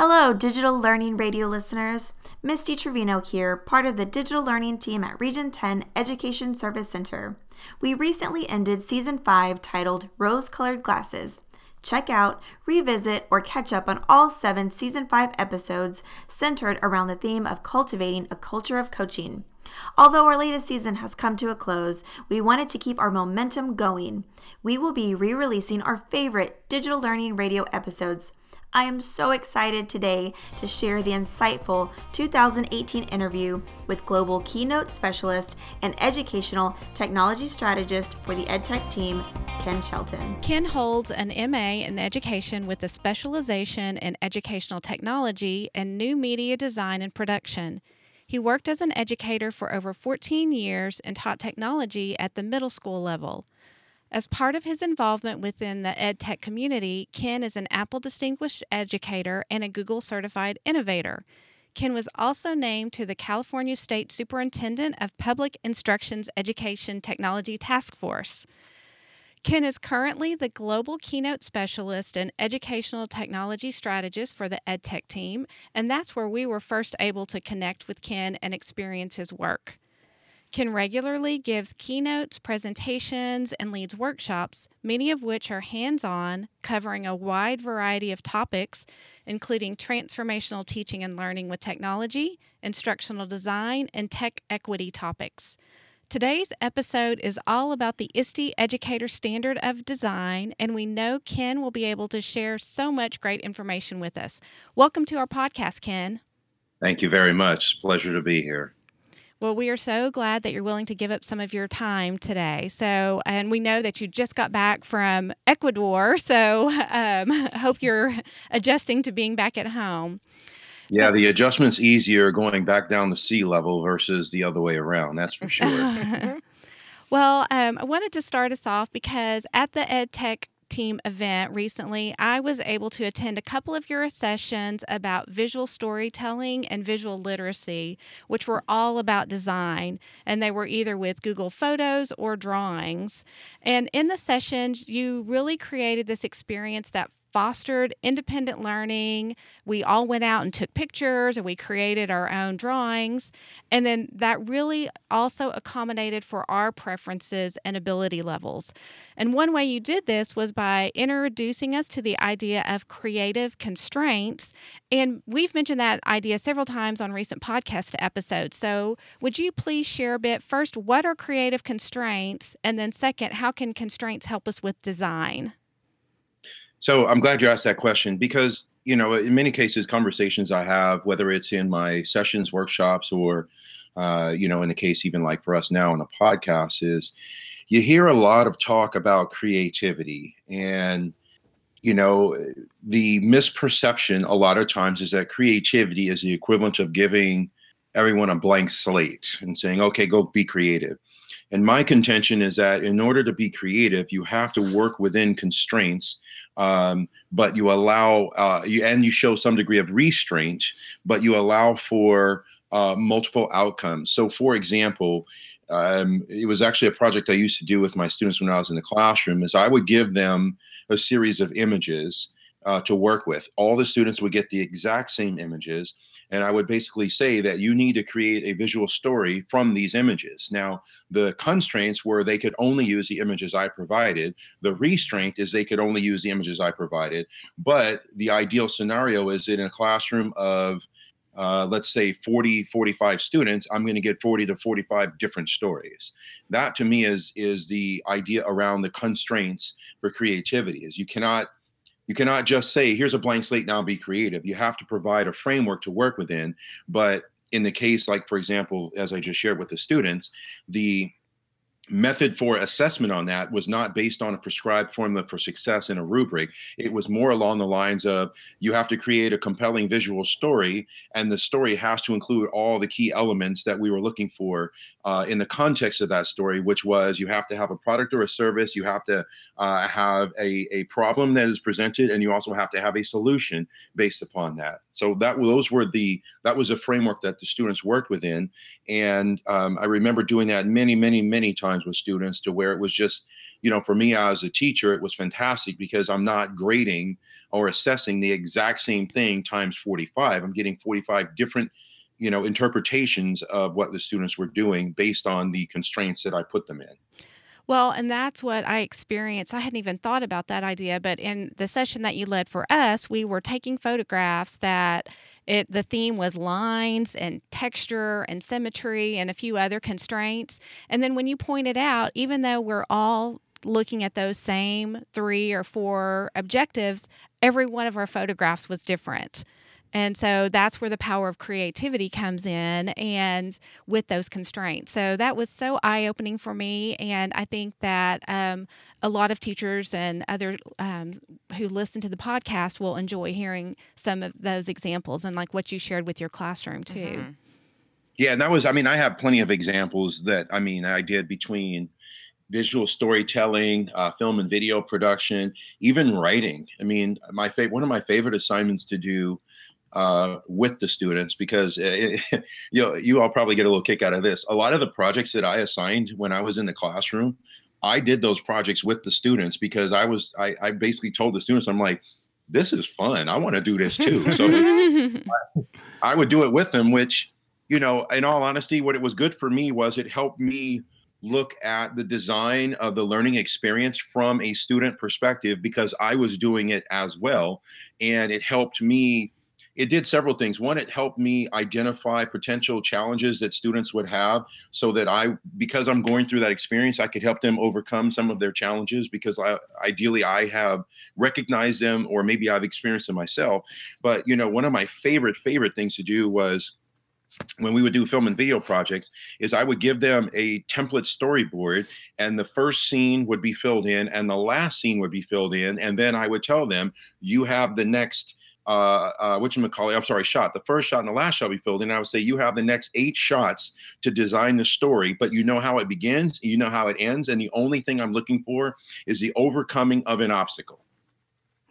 Hello, Digital Learning Radio listeners. Misty Trevino here, part of the digital learning team at Region 10 Education Service Center. We recently ended Season 5 titled Rose Colored Glasses. Check out, revisit, or catch up on all seven Season 5 episodes centered around the theme of cultivating a culture of coaching. Although our latest season has come to a close, we wanted to keep our momentum going. We will be re releasing our favorite digital learning radio episodes I am so excited today to share the insightful 2018 interview with Global Keynote Specialist and Educational Technology Strategist for the EdTech team, Ken Shelton. Ken holds an MA in Education with a specialization in Educational Technology and New Media Design and Production. He worked as an educator for over 14 years and taught technology at the middle school level. As part of his involvement within the EdTech community, Ken is an Apple Distinguished Educator and a Google Certified Innovator. Ken was also named to the California State Superintendent of Public Instruction's Education Technology Task Force. Ken is currently the Global Keynote Specialist and Educational Technology Strategist for the EdTech team, and that's where we were first able to connect with Ken and experience his work. Ken regularly gives keynotes, presentations, and leads workshops, many of which are hands on, covering a wide variety of topics, including transformational teaching and learning with technology, instructional design, and tech equity topics. Today's episode is all about the ISTE Educator Standard of Design, and we know Ken will be able to share so much great information with us. Welcome to our podcast, Ken. Thank you very much. Pleasure to be here. Well, we are so glad that you're willing to give up some of your time today. So, and we know that you just got back from Ecuador. So, um, hope you're adjusting to being back at home. Yeah, the adjustment's easier going back down the sea level versus the other way around. That's for sure. well, um, I wanted to start us off because at the EdTech team event recently, I was able to attend a couple of your sessions about visual storytelling and visual literacy, which were all about design. And they were either with Google Photos or drawings. And in the sessions, you really created this experience that fostered independent learning. We all went out and took pictures and we created our own drawings. And then that really also accommodated for our preferences and ability levels. And one way you did this was by introducing us to the idea of creative constraints. And we've mentioned that idea several times on recent podcast episodes. So, would you please share a bit first, what are creative constraints? And then, second, how can constraints help us with design? So I'm glad you asked that question because, you know, in many cases, conversations I have, whether it's in my sessions, workshops, or, uh, you know, in the case even like for us now on a podcast, is you hear a lot of talk about creativity. And, you know, the misperception a lot of times is that creativity is the equivalent of giving everyone a blank slate and saying, okay, go be creative. And my contention is that in order to be creative, you have to work within constraints, um, but you allow uh, you and you show some degree of restraint, but you allow for uh, multiple outcomes. So, for example, um, it was actually a project I used to do with my students when I was in the classroom. Is I would give them a series of images uh, to work with. All the students would get the exact same images. And I would basically say that you need to create a visual story from these images. Now, the constraints were they could only use the images I provided. The restraint is they could only use the images I provided. But the ideal scenario is in a classroom of uh, let's say 40 45 students i'm going to get 40 to 45 different stories that to me is is the idea around the constraints for creativity is you cannot you cannot just say, here's a blank slate, now be creative. You have to provide a framework to work within. But in the case, like, for example, as I just shared with the students, the method for assessment on that was not based on a prescribed formula for success in a rubric. It was more along the lines of you have to create a compelling visual story, and the story has to include all the key elements that we were looking for uh, in the context of that story, which was you have to have a product or a service, you have to uh, have a, a problem that is presented, and you also have to have a solution based upon that. So that those were the that was a framework that the students worked within, and um, I remember doing that many, many, many times with students to where it was just you know, for me as a teacher, it was fantastic because I'm not grading or assessing the exact same thing times 45. I'm getting 45 different, you know, interpretations of what the students were doing based on the constraints that I put them in. Well, and that's what I experienced. I hadn't even thought about that idea, but in the session that you led for us, we were taking photographs that it the theme was lines and texture and symmetry and a few other constraints. And then when you pointed out, even though we're all looking at those same three or four objectives, every one of our photographs was different. And so that's where the power of creativity comes in and with those constraints. So that was so eye opening for me. And I think that um, a lot of teachers and other um, who listen to the podcast will enjoy hearing some of those examples and like what you shared with your classroom too. Mm-hmm. Yeah, and that was, I mean, I have plenty of examples that I mean, I did between visual storytelling, uh, film and video production, even writing. I mean, my favorite one of my favorite assignments to do uh, with the students because it, you know you all probably get a little kick out of this. A lot of the projects that I assigned when I was in the classroom, I did those projects with the students because I was I, I basically told the students I'm like this is fun. I want to do this too. So I, I would do it with them, which you know, in all honesty, what it was good for me was it helped me look at the design of the learning experience from a student perspective because I was doing it as well. And it helped me, it did several things. One, it helped me identify potential challenges that students would have so that I, because I'm going through that experience, I could help them overcome some of their challenges because I, ideally I have recognized them or maybe I've experienced them myself. But, you know, one of my favorite, favorite things to do was, when we would do film and video projects is I would give them a template storyboard and the first scene would be filled in and the last scene would be filled in and then I would tell them you have the next uh, uh, you call? I'm sorry, shot. The first shot and the last shot be filled in. I would say you have the next eight shots to design the story, but you know how it begins, you know how it ends, and the only thing I'm looking for is the overcoming of an obstacle.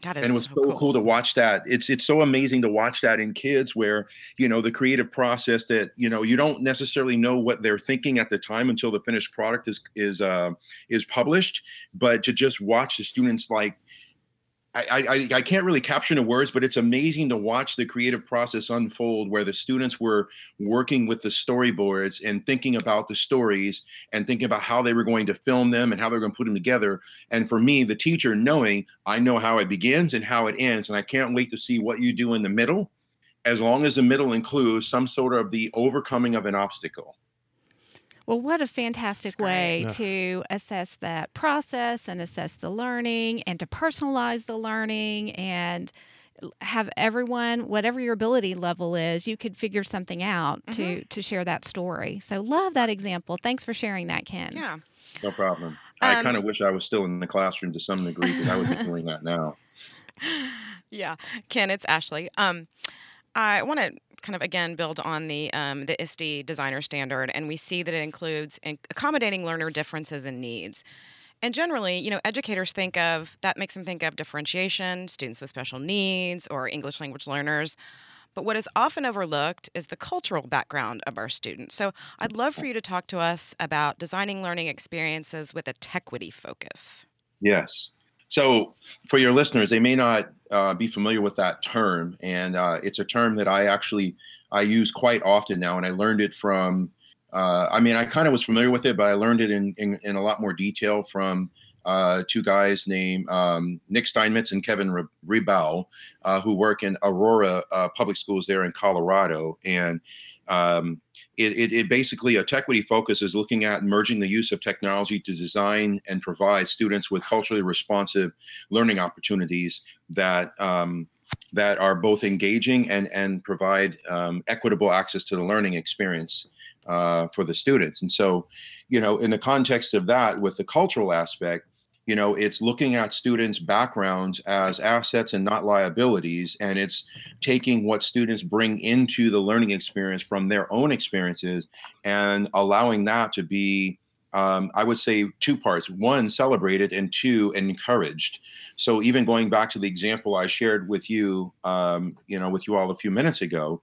That is and it was so, so cool. cool. to watch that. It's it's so amazing to watch that in kids where, you know, the creative process that, you know, you don't necessarily know what they're thinking at the time until the finished product is is uh is published, but to just watch the students like I, I, I can't really capture the words, but it's amazing to watch the creative process unfold where the students were working with the storyboards and thinking about the stories and thinking about how they were going to film them and how they're going to put them together. And for me, the teacher, knowing I know how it begins and how it ends, and I can't wait to see what you do in the middle, as long as the middle includes some sort of the overcoming of an obstacle. Well, what a fantastic way yeah. to assess that process and assess the learning and to personalize the learning and have everyone whatever your ability level is you could figure something out mm-hmm. to to share that story. So love that example. Thanks for sharing that ken. Yeah. No problem. Um, i kind of wish i was still in the classroom to some degree because i would be doing that now. Yeah. Ken it's ashley. Um i want to kind of again build on the um, the ISTE designer standard, and we see that it includes accommodating learner differences and needs. And generally, you know, educators think of that makes them think of differentiation, students with special needs, or English language learners. But what is often overlooked is the cultural background of our students. So I'd love for you to talk to us about designing learning experiences with a techquity focus. Yes. So, for your listeners, they may not uh, be familiar with that term, and uh, it's a term that I actually I use quite often now, and I learned it from. Uh, I mean, I kind of was familiar with it, but I learned it in in, in a lot more detail from uh, two guys named um, Nick Steinmetz and Kevin Rebau, uh, who work in Aurora uh, Public Schools there in Colorado, and um, it, it, it, basically a Techquity focus is looking at merging the use of technology to design and provide students with culturally responsive learning opportunities that um, that are both engaging and and provide um, equitable access to the learning experience uh, for the students. And so, you know, in the context of that, with the cultural aspect, you know it's looking at students backgrounds as assets and not liabilities and it's taking what students bring into the learning experience from their own experiences and allowing that to be um, I would say two parts. One, celebrated, and two, encouraged. So even going back to the example I shared with you, um, you know, with you all a few minutes ago,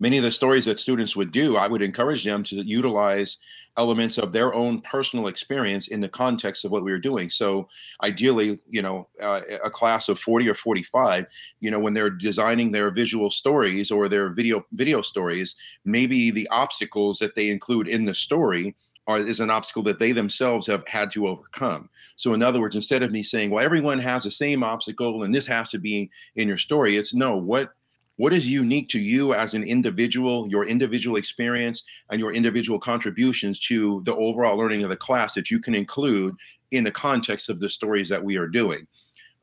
many of the stories that students would do, I would encourage them to utilize elements of their own personal experience in the context of what we were doing. So ideally, you know, uh, a class of 40 or 45, you know, when they're designing their visual stories or their video video stories, maybe the obstacles that they include in the story are, is an obstacle that they themselves have had to overcome. So, in other words, instead of me saying, "Well, everyone has the same obstacle, and this has to be in your story," it's no. What what is unique to you as an individual, your individual experience, and your individual contributions to the overall learning of the class that you can include in the context of the stories that we are doing.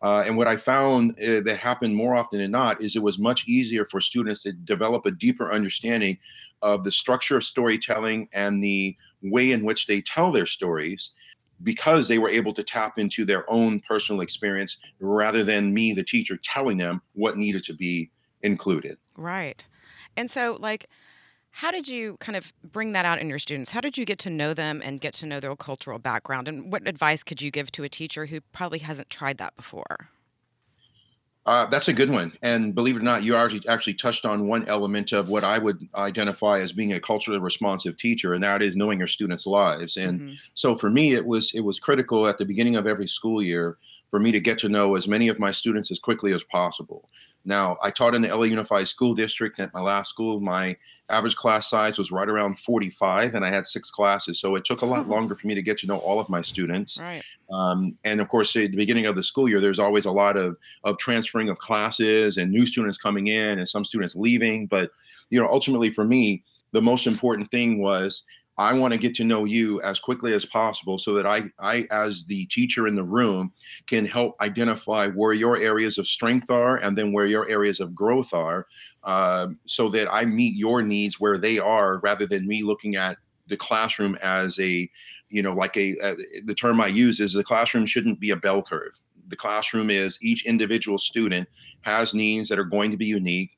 Uh, and what I found uh, that happened more often than not is it was much easier for students to develop a deeper understanding of the structure of storytelling and the way in which they tell their stories because they were able to tap into their own personal experience rather than me, the teacher, telling them what needed to be included. Right. And so, like, how did you kind of bring that out in your students? How did you get to know them and get to know their cultural background? And what advice could you give to a teacher who probably hasn't tried that before? Uh, that's a good one. And believe it or not, you already actually touched on one element of what I would identify as being a culturally responsive teacher, and that is knowing your students' lives. And mm-hmm. so for me, it was it was critical at the beginning of every school year for me to get to know as many of my students as quickly as possible. Now, I taught in the LA Unified School District at my last school. My average class size was right around 45, and I had six classes. So it took a lot longer for me to get to know all of my students. Right. Um, and of course, at the beginning of the school year, there's always a lot of, of transferring of classes and new students coming in and some students leaving. But, you know, ultimately for me, the most important thing was I want to get to know you as quickly as possible so that I, I, as the teacher in the room, can help identify where your areas of strength are and then where your areas of growth are, uh, so that I meet your needs where they are rather than me looking at the classroom as a, you know, like a, a the term I use is the classroom shouldn't be a bell curve. The classroom is each individual student has needs that are going to be unique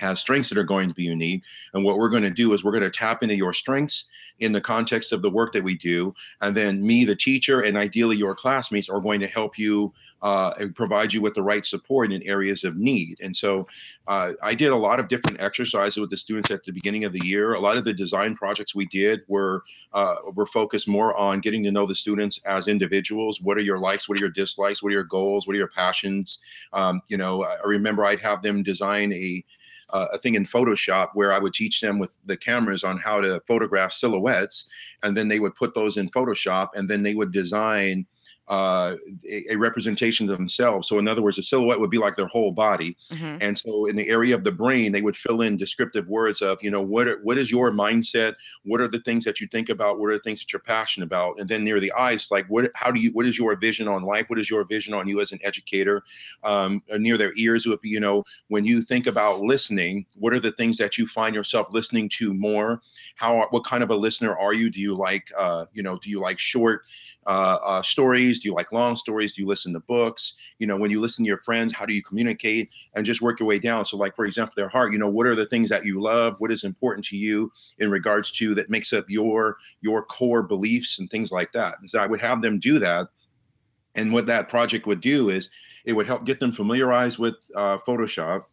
has strengths that are going to be unique. And what we're going to do is we're going to tap into your strengths in the context of the work that we do. And then me, the teacher, and ideally your classmates are going to help you uh, and provide you with the right support in areas of need. And so uh, I did a lot of different exercises with the students at the beginning of the year. A lot of the design projects we did were uh, were focused more on getting to know the students as individuals. What are your likes? What are your dislikes? What are your goals? What are your passions? Um, you know, I remember I'd have them design a uh, a thing in Photoshop where I would teach them with the cameras on how to photograph silhouettes, and then they would put those in Photoshop, and then they would design uh, a, a, representation of themselves. So, in other words, a silhouette would be like their whole body. Mm-hmm. And so, in the area of the brain, they would fill in descriptive words of, you know, what are, what is your mindset? What are the things that you think about? What are the things that you're passionate about? And then near the eyes, like, what, how do you, what is your vision on life? What is your vision on you as an educator? Um, near their ears would be, you know, when you think about listening, what are the things that you find yourself listening to more? How, what kind of a listener are you? Do you like, uh, you know, do you like short? Uh, uh, stories? Do you like long stories? Do you listen to books? You know, when you listen to your friends, how do you communicate? And just work your way down. So, like for example, their heart. You know, what are the things that you love? What is important to you in regards to that makes up your your core beliefs and things like that. And so I would have them do that. And what that project would do is it would help get them familiarized with uh, Photoshop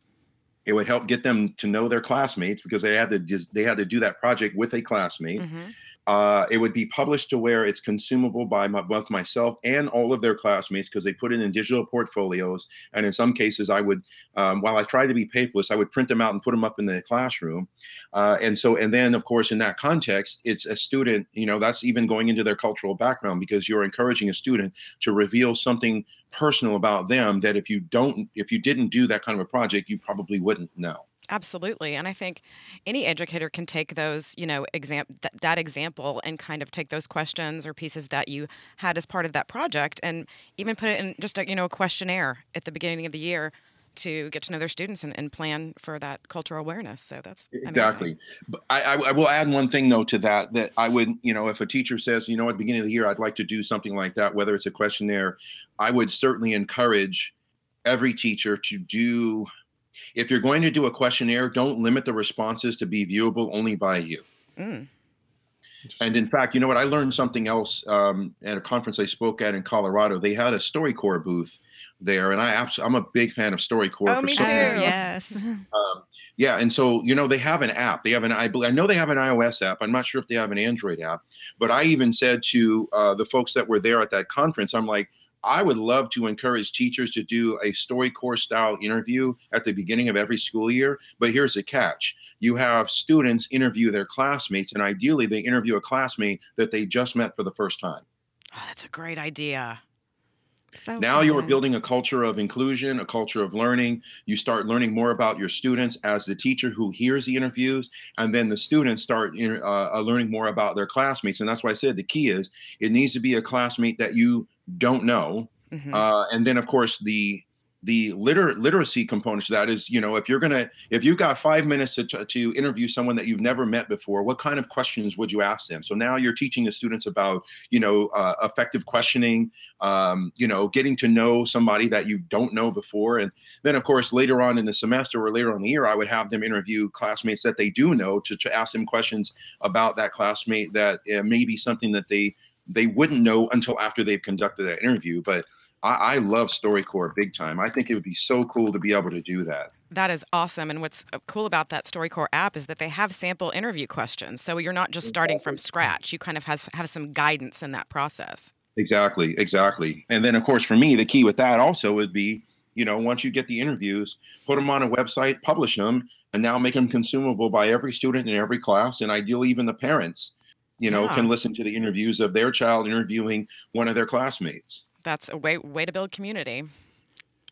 it would help get them to know their classmates because they had to just they had to do that project with a classmate mm-hmm. Uh, it would be published to where it's consumable by my, both myself and all of their classmates because they put it in digital portfolios. And in some cases, I would, um, while I tried to be paperless, I would print them out and put them up in the classroom. Uh, and so, and then of course, in that context, it's a student, you know, that's even going into their cultural background because you're encouraging a student to reveal something personal about them that if you don't, if you didn't do that kind of a project, you probably wouldn't know. Absolutely. And I think any educator can take those, you know, exam- th- that example and kind of take those questions or pieces that you had as part of that project and even put it in just a, you know, a questionnaire at the beginning of the year to get to know their students and, and plan for that cultural awareness. So that's exactly. But I, I, I, will add one thing though to that that I would, you know, if a teacher says, you know, at the beginning of the year, I'd like to do something like that, whether it's a questionnaire, I would certainly encourage every teacher to do if you're going to do a questionnaire, don't limit the responses to be viewable only by you. Mm. And in fact, you know what? I learned something else um, at a conference I spoke at in Colorado. They had a StoryCorps booth there, and I absolutely, I'm a big fan of StoryCorps. Oh, me too. yes. Um, yeah, and so you know they have an app. They have an I, I know they have an iOS app. I'm not sure if they have an Android app, but I even said to uh, the folks that were there at that conference, I'm like, I would love to encourage teachers to do a StoryCorps style interview at the beginning of every school year. But here's the catch you have students interview their classmates, and ideally, they interview a classmate that they just met for the first time. Oh, that's a great idea. So Now you are building a culture of inclusion, a culture of learning. You start learning more about your students as the teacher who hears the interviews, and then the students start uh, uh, learning more about their classmates. And that's why I said the key is it needs to be a classmate that you don't know, Mhm. uh, and then of course the the liter- literacy component to that is you know if you're gonna if you've got five minutes to, t- to interview someone that you've never met before what kind of questions would you ask them? So now you're teaching the students about you know uh, effective questioning um, you know getting to know somebody that you don't know before. And then of course later on in the semester or later on in the year i would have them interview classmates that they do know to, to ask them questions about that classmate that uh, may be something that they they wouldn't know until after they've conducted that interview but I, I love StoryCorps big time. I think it would be so cool to be able to do that. That is awesome. And what's uh, cool about that StoryCorps app is that they have sample interview questions. So you're not just starting from scratch. You kind of has, have some guidance in that process. Exactly, exactly. And then, of course, for me, the key with that also would be, you know, once you get the interviews, put them on a website, publish them, and now make them consumable by every student in every class, and ideally even the parents, you know, Yeah. can listen to the interviews of their child interviewing one of their classmates. That's a way way to build community.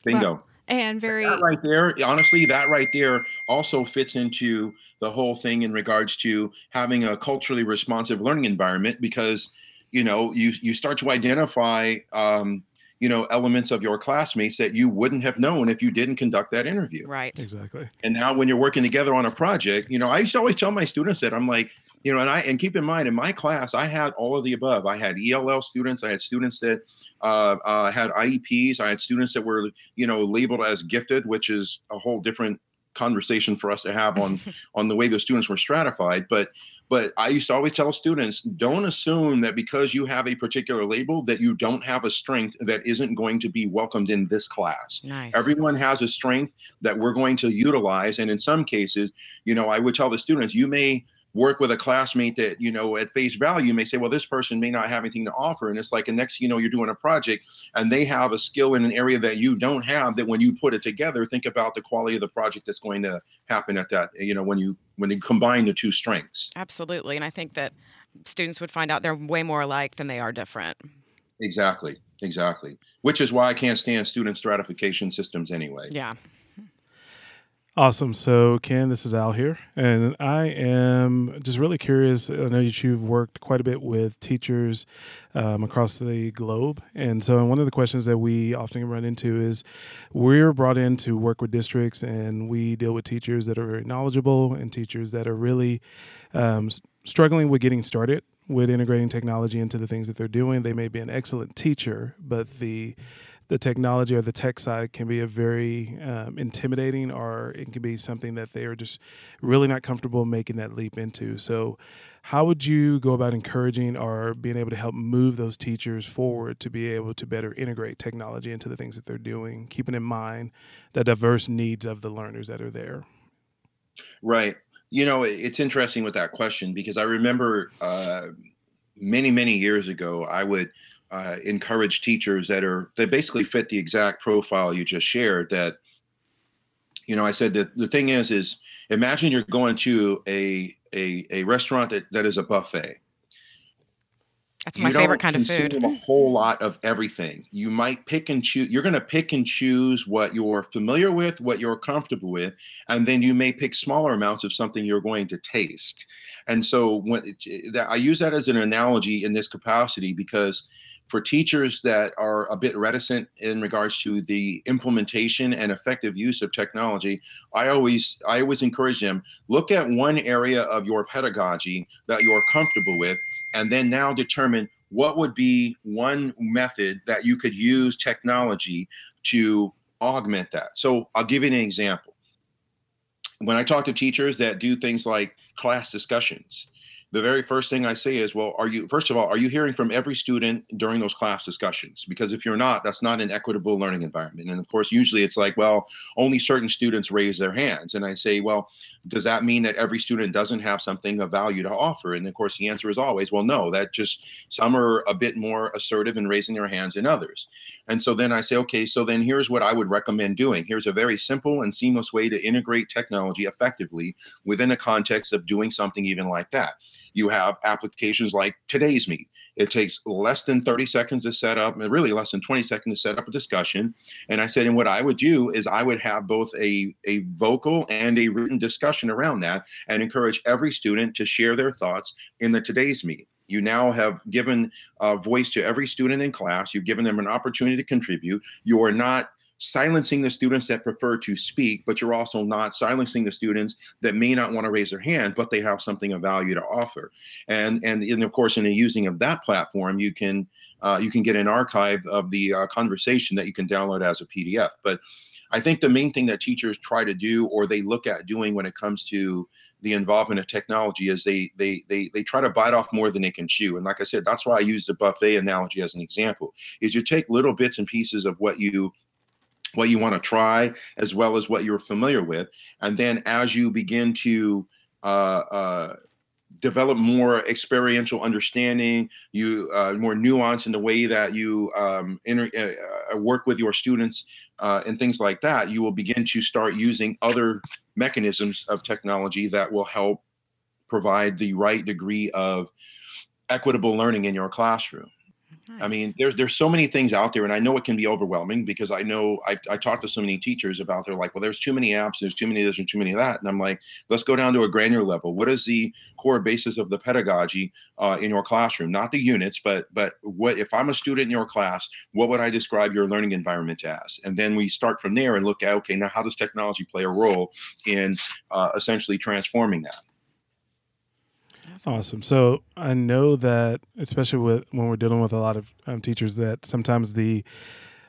Bingo. and very that right there honestly that right there also fits into the whole thing in regards to having a culturally responsive learning environment because you know you you start to identify um, you know elements of your classmates that you wouldn't have known if you didn't conduct that interview Right. Exactly. and now when you're working together on a project you know i used to always tell my students that i'm like you know and i and keep in mind in my class i had all of the above i had ell students i had students that uh, uh, had ieps i had students that were you know labeled as gifted which is a whole different conversation for us to have on on the way those students were stratified but but i used to always tell students don't assume that because you have a particular label that you don't have a strength that isn't going to be welcomed in this class Nice. Everyone has a strength that we're going to utilize. And in some cases, you know, I would tell the students, you may work with a classmate that, you know, at face value, may say, well, this person may not have anything to offer. And it's like, and next, you know, you're doing a project and they have a skill in an area that you don't have that when you put it together, think about the quality of the project that's going to happen at that, you know, when you, when you combine the two strengths. Absolutely. And I think that students would find out they're way more alike than they are different. Exactly. Exactly. Which is why I can't stand student stratification systems anyway. Yeah. Awesome. So, Ken, this is Al here, and I am just really curious. I know that you've worked quite a bit with teachers um, across the globe. And so, one of the questions that we often run into is we're brought in to work with districts, and we deal with teachers that are very knowledgeable and teachers that are really um, struggling with getting started with integrating technology into the things that they're doing. They may be an excellent teacher, but the the technology or the tech side can be a very um, intimidating or it can be something that they are just really not comfortable making that leap into so how would you go about encouraging or being able to help move those teachers forward to be able to better integrate technology into the things that they're doing keeping in mind the diverse needs of the learners that are there Right. You know, it's interesting with that question because I remember uh, many, many years ago, I would uh, encourage teachers that are that basically fit the exact profile you just shared. That, you know, I said that the thing is, is imagine you're going to a a, a restaurant that, that is a buffet. That's my favorite kind of food. a whole lot of everything. You might pick and choose. You're going to pick and choose what you're familiar with, what you're comfortable with, and then you may pick smaller amounts of something you're going to taste. And so, when it, that, I use that as an analogy in this capacity because for teachers that are a bit reticent in regards to the implementation and effective use of technology, I always I always encourage them look at one area of your pedagogy that you're comfortable with and then now determine what would be one method that you could use technology to augment that. So I'll give you an example. When I talk to teachers that do things like class discussions, the very first thing I say is, well, are you, first of all, are you hearing from every student during those class discussions? Because if you're not, that's not an equitable learning environment. And of course, usually it's like, well, only certain students raise their hands. And I say, well, does that mean that every student doesn't have something of value to offer? And of course, the answer is always, well, no, that just some are a bit more assertive in raising their hands than others. And so then I say, okay, so then here's what I would recommend doing. Here's a very simple and seamless way to integrate technology effectively within a context of doing something even like that. You have applications like TodaysMeet. It takes less than 30 seconds to set up, and really less than 20 seconds to set up a discussion. And I said, and what I would do is I would have both a, a vocal and a written discussion around that and encourage every student to share their thoughts in the TodaysMeet. You now have given a voice to every student in class. You've given them an opportunity to contribute. You are not silencing the students that prefer to speak, but you're also not silencing the students that may not want to raise their hand, but they have something of value to offer. And and, and of course, in the using of that platform, you can uh, you can get an archive of the uh, conversation that you can download as a PDF. But I think the main thing that teachers try to do or they look at doing when it comes to the involvement of technology is they they they they try to bite off more than they can chew. And like I said, that's why I use the buffet analogy as an example. Is you take little bits and pieces of what you what you want to try as well as what you're familiar with and then as you begin to uh, uh, develop more experiential understanding you uh, more nuance in the way that you um, inter- uh, uh, work with your students uh, and things like that you will begin to start using other mechanisms of technology that will help provide the right degree of equitable learning in your classroom Nice. I mean, there's there's so many things out there, and I know it can be overwhelming because I know I I talked to so many teachers about they're like, well, there's too many apps, there's too many of this and too many of that, and I'm like, let's go down to a granular level. What is the core basis of the pedagogy uh, in your classroom? Not the units, but but what if I'm a student in your class? What would I describe your learning environment as? And then we start from there and look at okay, now how does technology play a role in uh, essentially transforming that? That's awesome. So I know that, especially with when we're dealing with a lot of um, teachers, that sometimes the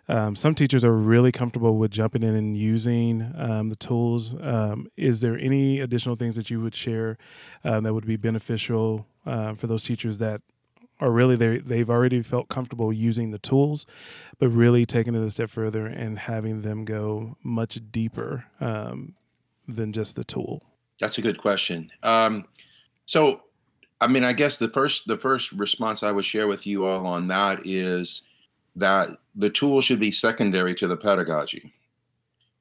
um, some teachers are really comfortable with jumping in and using um, the tools. Um, is there any additional things that you would share uh, that would be beneficial uh, for those teachers that are really they they've already felt comfortable using the tools, but really taking it a step further and having them go much deeper um, than just the tool? That's a good question. Um, so I mean, I guess the first the first response I would share with you all on that is that the tool should be secondary to the pedagogy,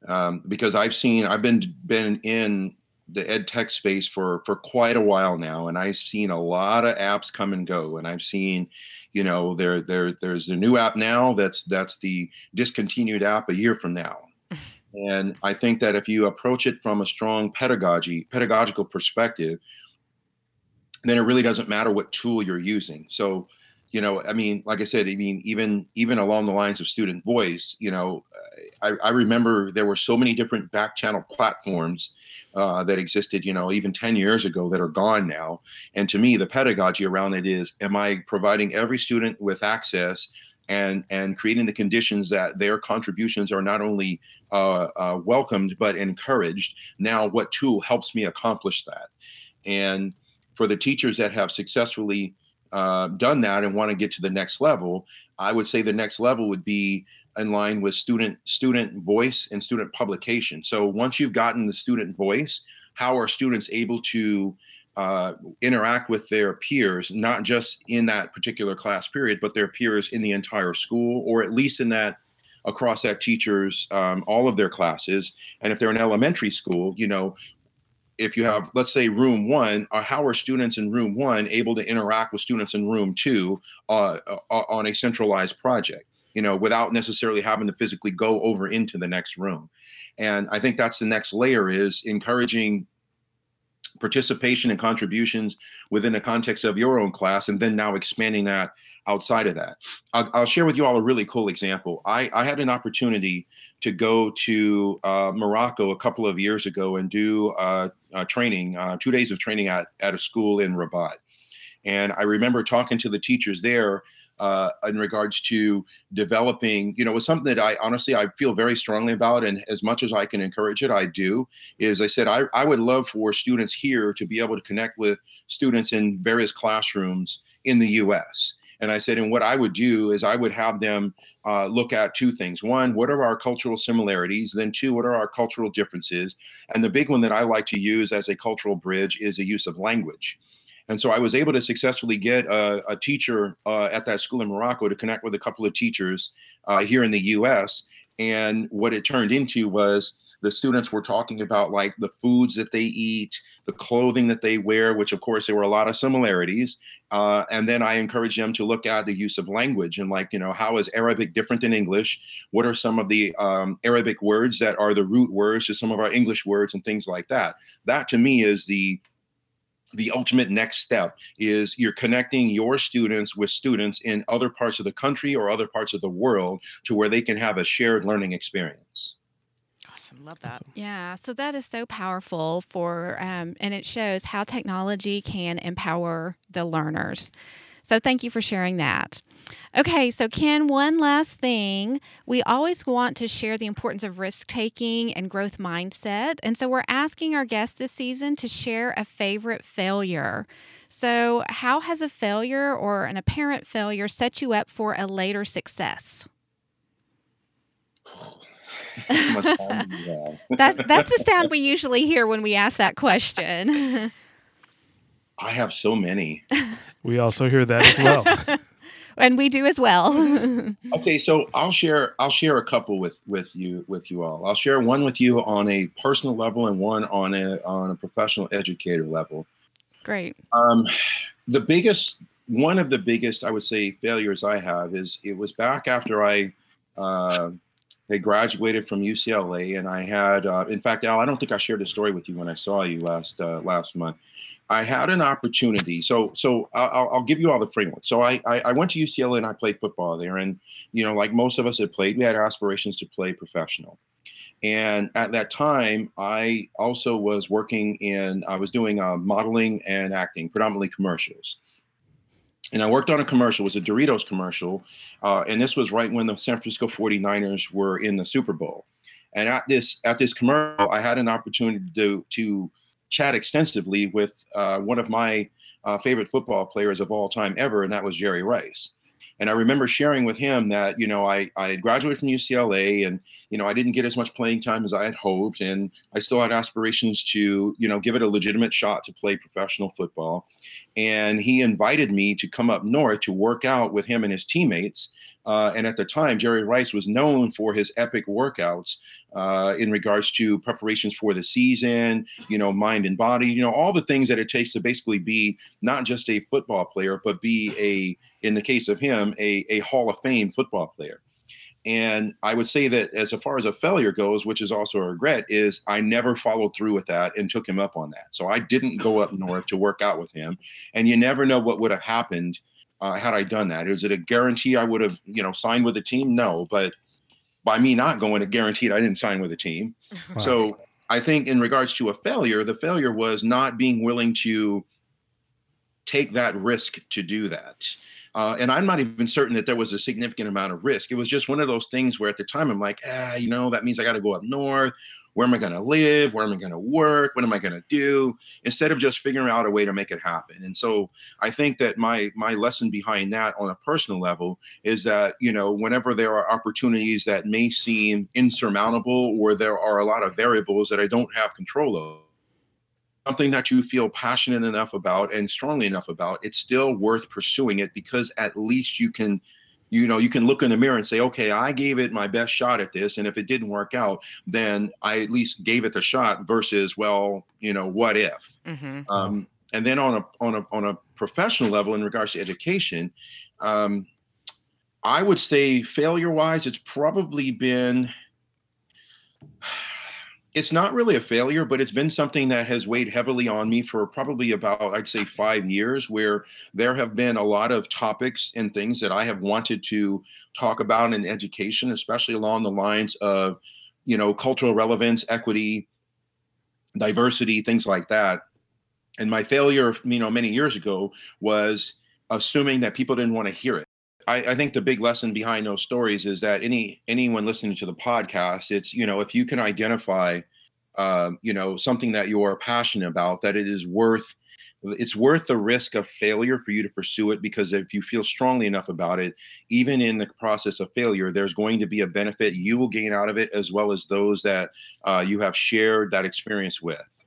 um, because I've seen I've been been in the ed tech space for for quite a while now, and I've seen a lot of apps come and go, and I've seen, you know, there there there's a new app now that's that's the discontinued app a year from now. And I think that if you approach it from a strong pedagogy, pedagogical perspective, then it really doesn't matter what tool you're using. So, you know, I mean, like I said, I mean, even even along the lines of student voice, you know, I, I remember there were so many different back channel platforms uh, that existed, you know, even 10 years ago that are gone now. And to me, the pedagogy around it is, am I providing every student with access and and creating the conditions that their contributions are not only uh, uh, welcomed but encouraged. Now, what tool helps me accomplish that? And for the teachers that have successfully uh, done that and want to get to the next level, I would say the next level would be in line with student student voice and student publication. So once you've gotten the student voice, how are students able to uh, interact with their peers, not just in that particular class period, but their peers in the entire school, or at least in that across that teachers um, all of their classes and if they're in elementary school you know if you have let's say room one uh, how are students in room one able to interact with students in room two uh, uh, on a centralized project you know without necessarily having to physically go over into the next room? And i think that's the next layer is encouraging participation and contributions within the context of your own class and then now expanding that outside of that. I'll, I'll share with you all a really cool example. I, I had an opportunity to go to uh, morocco a couple of years ago and do uh, uh, training two days of training at, at a school in rabat And I remember talking to the teachers there uh, in regards to developing, you know, it's something that I honestly I feel very strongly about, and as much as I can encourage it, I do. Is I said I I would love for students here to be able to connect with students in various classrooms in the U.S. And I said, and what I would do is I would have them uh, look at two things. One, what are our cultural similarities? Then, two, what are our cultural differences? And the big one that I like to use as a cultural bridge is the use of language. And so I was able to successfully get a, a teacher uh, at that school in Morocco to connect with a couple of teachers uh, here in the US. And what it turned into was the students were talking about like the foods that they eat, the clothing that they wear, which of course there were a lot of similarities. Uh, and then I encouraged them to look at the use of language and like, you know, how is Arabic different than English? What are some of the um, Arabic words that are the root words to some of our English words and things like that? That to me is the the ultimate next step is you're connecting your students with students in other parts of the country or other parts of the world to where they can have a shared learning experience. Awesome. Love that. Yeah so that is so powerful for um, and it shows how technology can empower the learners so thank you for sharing that Okay, so Ken, one last thing. We always want to share the importance of risk taking and growth mindset. And so we're asking our guests this season to share a favorite failure. So, how has a failure or an apparent failure set you up for a later success? that's that's the sound we usually hear when we ask that question. I have so many. We also hear that as well. and we do as well. okay, so I'll share I'll share a couple with with you with you all. I'll share one with you on a personal level and one on a on a professional educator level. Great. Um, the biggest one of the biggest I would say failures I have is it was back after I uh, had graduated from UCLA and I had uh, in fact Al I don't think I shared the story with you when I saw you last uh, last month. I had an opportunity. So, so I'll, I'll give you all the framework. So I, I, I went to UCLA and I played football there, and you know, like most of us had played, we had aspirations to play professional. And at that time, I also was working in, I was doing uh, modeling and acting, predominantly commercials. And I worked on a commercial, it was a Doritos commercial. Uh, and this was right when the San Francisco 49ers were in the Super Bowl. And at this at this commercial, I had an opportunity to, to chat extensively with uh, one of my uh, favorite football players of all time ever, and that was Jerry Rice. And I remember sharing with him that, you know, I, I had graduated from UCLA and, you know, I didn't get as much playing time as I had hoped. And I still had aspirations to, you know, give it a legitimate shot to play professional football. And he invited me to come up north to work out with him and his teammates uh, and at the time, Jerry Rice was known for his epic workouts uh, in regards to preparations for the season, you know, mind and body, you know, all the things that it takes to basically be not just a football player, but be a, in the case of him, a, a Hall of Fame football player. And I would say that as far as a failure goes, which is also a regret, is I never followed through with that and took him up on that. So I didn't go up north to work out with him. And you never know what would have happened uh, had I done that. Is it a guarantee I would have, you know, signed with a team? No, but by me not going, it guaranteed I didn't sign with a team. Wow. So I think in regards to a failure, the failure was not being willing to take that risk to do that. Uh, and I'm not even certain that there was a significant amount of risk. It was just one of those things where at the time I'm like, ah, you know, that means I got to go up north. Where am I going to live? Where am I going to work? What am I going to do? Instead of just figuring out a way to make it happen. And so I think that my my lesson behind that on a personal level is that you know whenever there are opportunities that may seem insurmountable or there are a lot of variables that I don't have control of something that you feel passionate enough about and strongly enough about, it's still worth pursuing it because at least you can you know you can look in the mirror and say okay i gave it my best shot at this and if it didn't work out then i at least gave it the shot versus well you know what if mm-hmm. um, and then on a on a on a professional level in regards to education um, i would say failure wise it's probably been it's not really a failure, but it's been something that has weighed heavily on me for probably about, I'd say, five years, where there have been a lot of topics and things that I have wanted to talk about in education, especially along the lines of, you know, cultural relevance, equity, diversity, things like that. And my failure, you know, many years ago was assuming that people didn't want to hear it. I, I, think the big lesson behind those stories is that any anyone listening to the podcast, it's you know, if you can identify, uh, you know, something that you are passionate about, that it is worth it's worth the risk of failure for you to pursue it because if you feel strongly enough about it even in the process of failure there's going to be a benefit you will gain out of it as well as those that uh, you have shared that experience with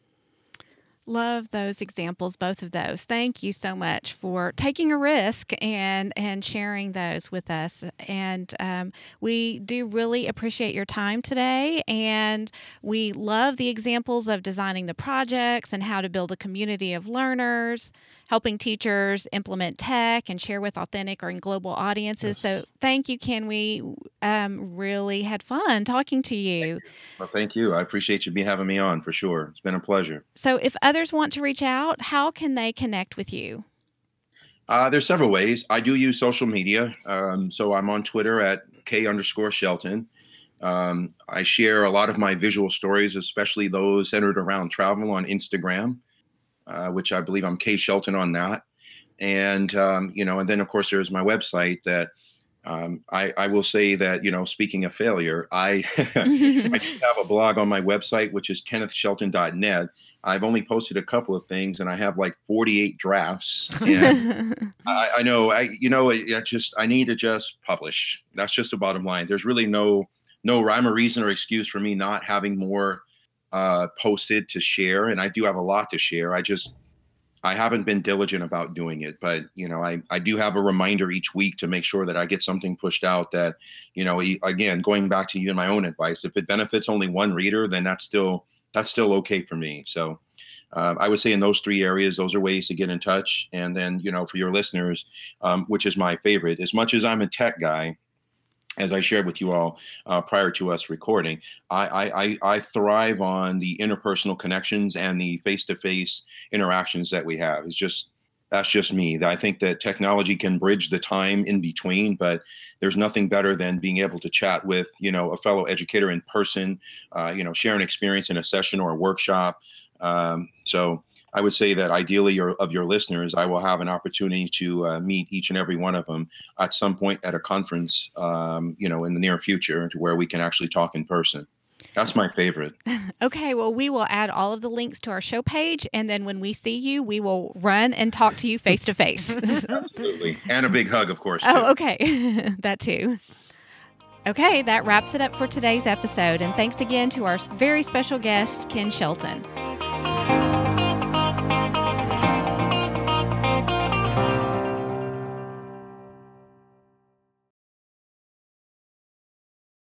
Love those examples, both of those. Thank you so much for taking a risk and and sharing those with us. And um, we do really appreciate your time today. And we love the examples of designing the projects and how to build a community of learners helping teachers implement tech and share with authentic or in global audiences. Yes. So thank you, Ken. We um, really had fun talking to you. you. Well, thank you. I appreciate you be having me on for sure. It's been a pleasure. So if others want to reach out, how can they connect with you? Uh, there's several ways. I do use social media. Um, so I'm on Twitter at K underscore Shelton. Um, I share a lot of my visual stories, especially those centered around travel on Instagram. Uh, which I believe I'm K Shelton on that. And, um, you know, and then of course there's my website that um, I, I, will say that, you know, speaking of failure, I, I have a blog on my website, which is kennethshelton.net. I've only posted a couple of things and I have like 48 drafts. And I, I, know, I, you know, I just, I need to just publish. That's just the bottom line. There's really no, no rhyme or reason or excuse for me not having more uh, posted to share, and I do have a lot to share. I just I haven't been diligent about doing it, but you know, I I do have a reminder each week to make sure that I get something pushed out that you know, again, going back to you and my own advice, if it benefits only one reader, then that's still that's still okay for me. So. Uh, I would say in those three areas, those are ways to get in touch. And then, you know, for your listeners, um, which is my favorite, as much as I'm a tech guy, as I shared with you all uh, prior to us recording, I, I, I thrive on the interpersonal connections and the face-to-face interactions that we have. It's just that's just me. I think that technology can bridge the time in between, but there's nothing better than being able to chat with you know a fellow educator in person, uh, you know, share an experience in a session or a workshop. Um, so I would say that ideally, your, of your listeners, I will have an opportunity to uh, meet each and every one of them at some point at a conference, um, you know, in the near future, to where we can actually talk in person. That's my favorite. okay, well, we will add all of the links to our show page, and then when we see you, we will run and talk to you face to face. Absolutely, and a big hug, of course. Oh, too. Oh, okay, that too. Okay, that wraps it up for today's episode, and thanks again to our very special guest, Ken Shelton.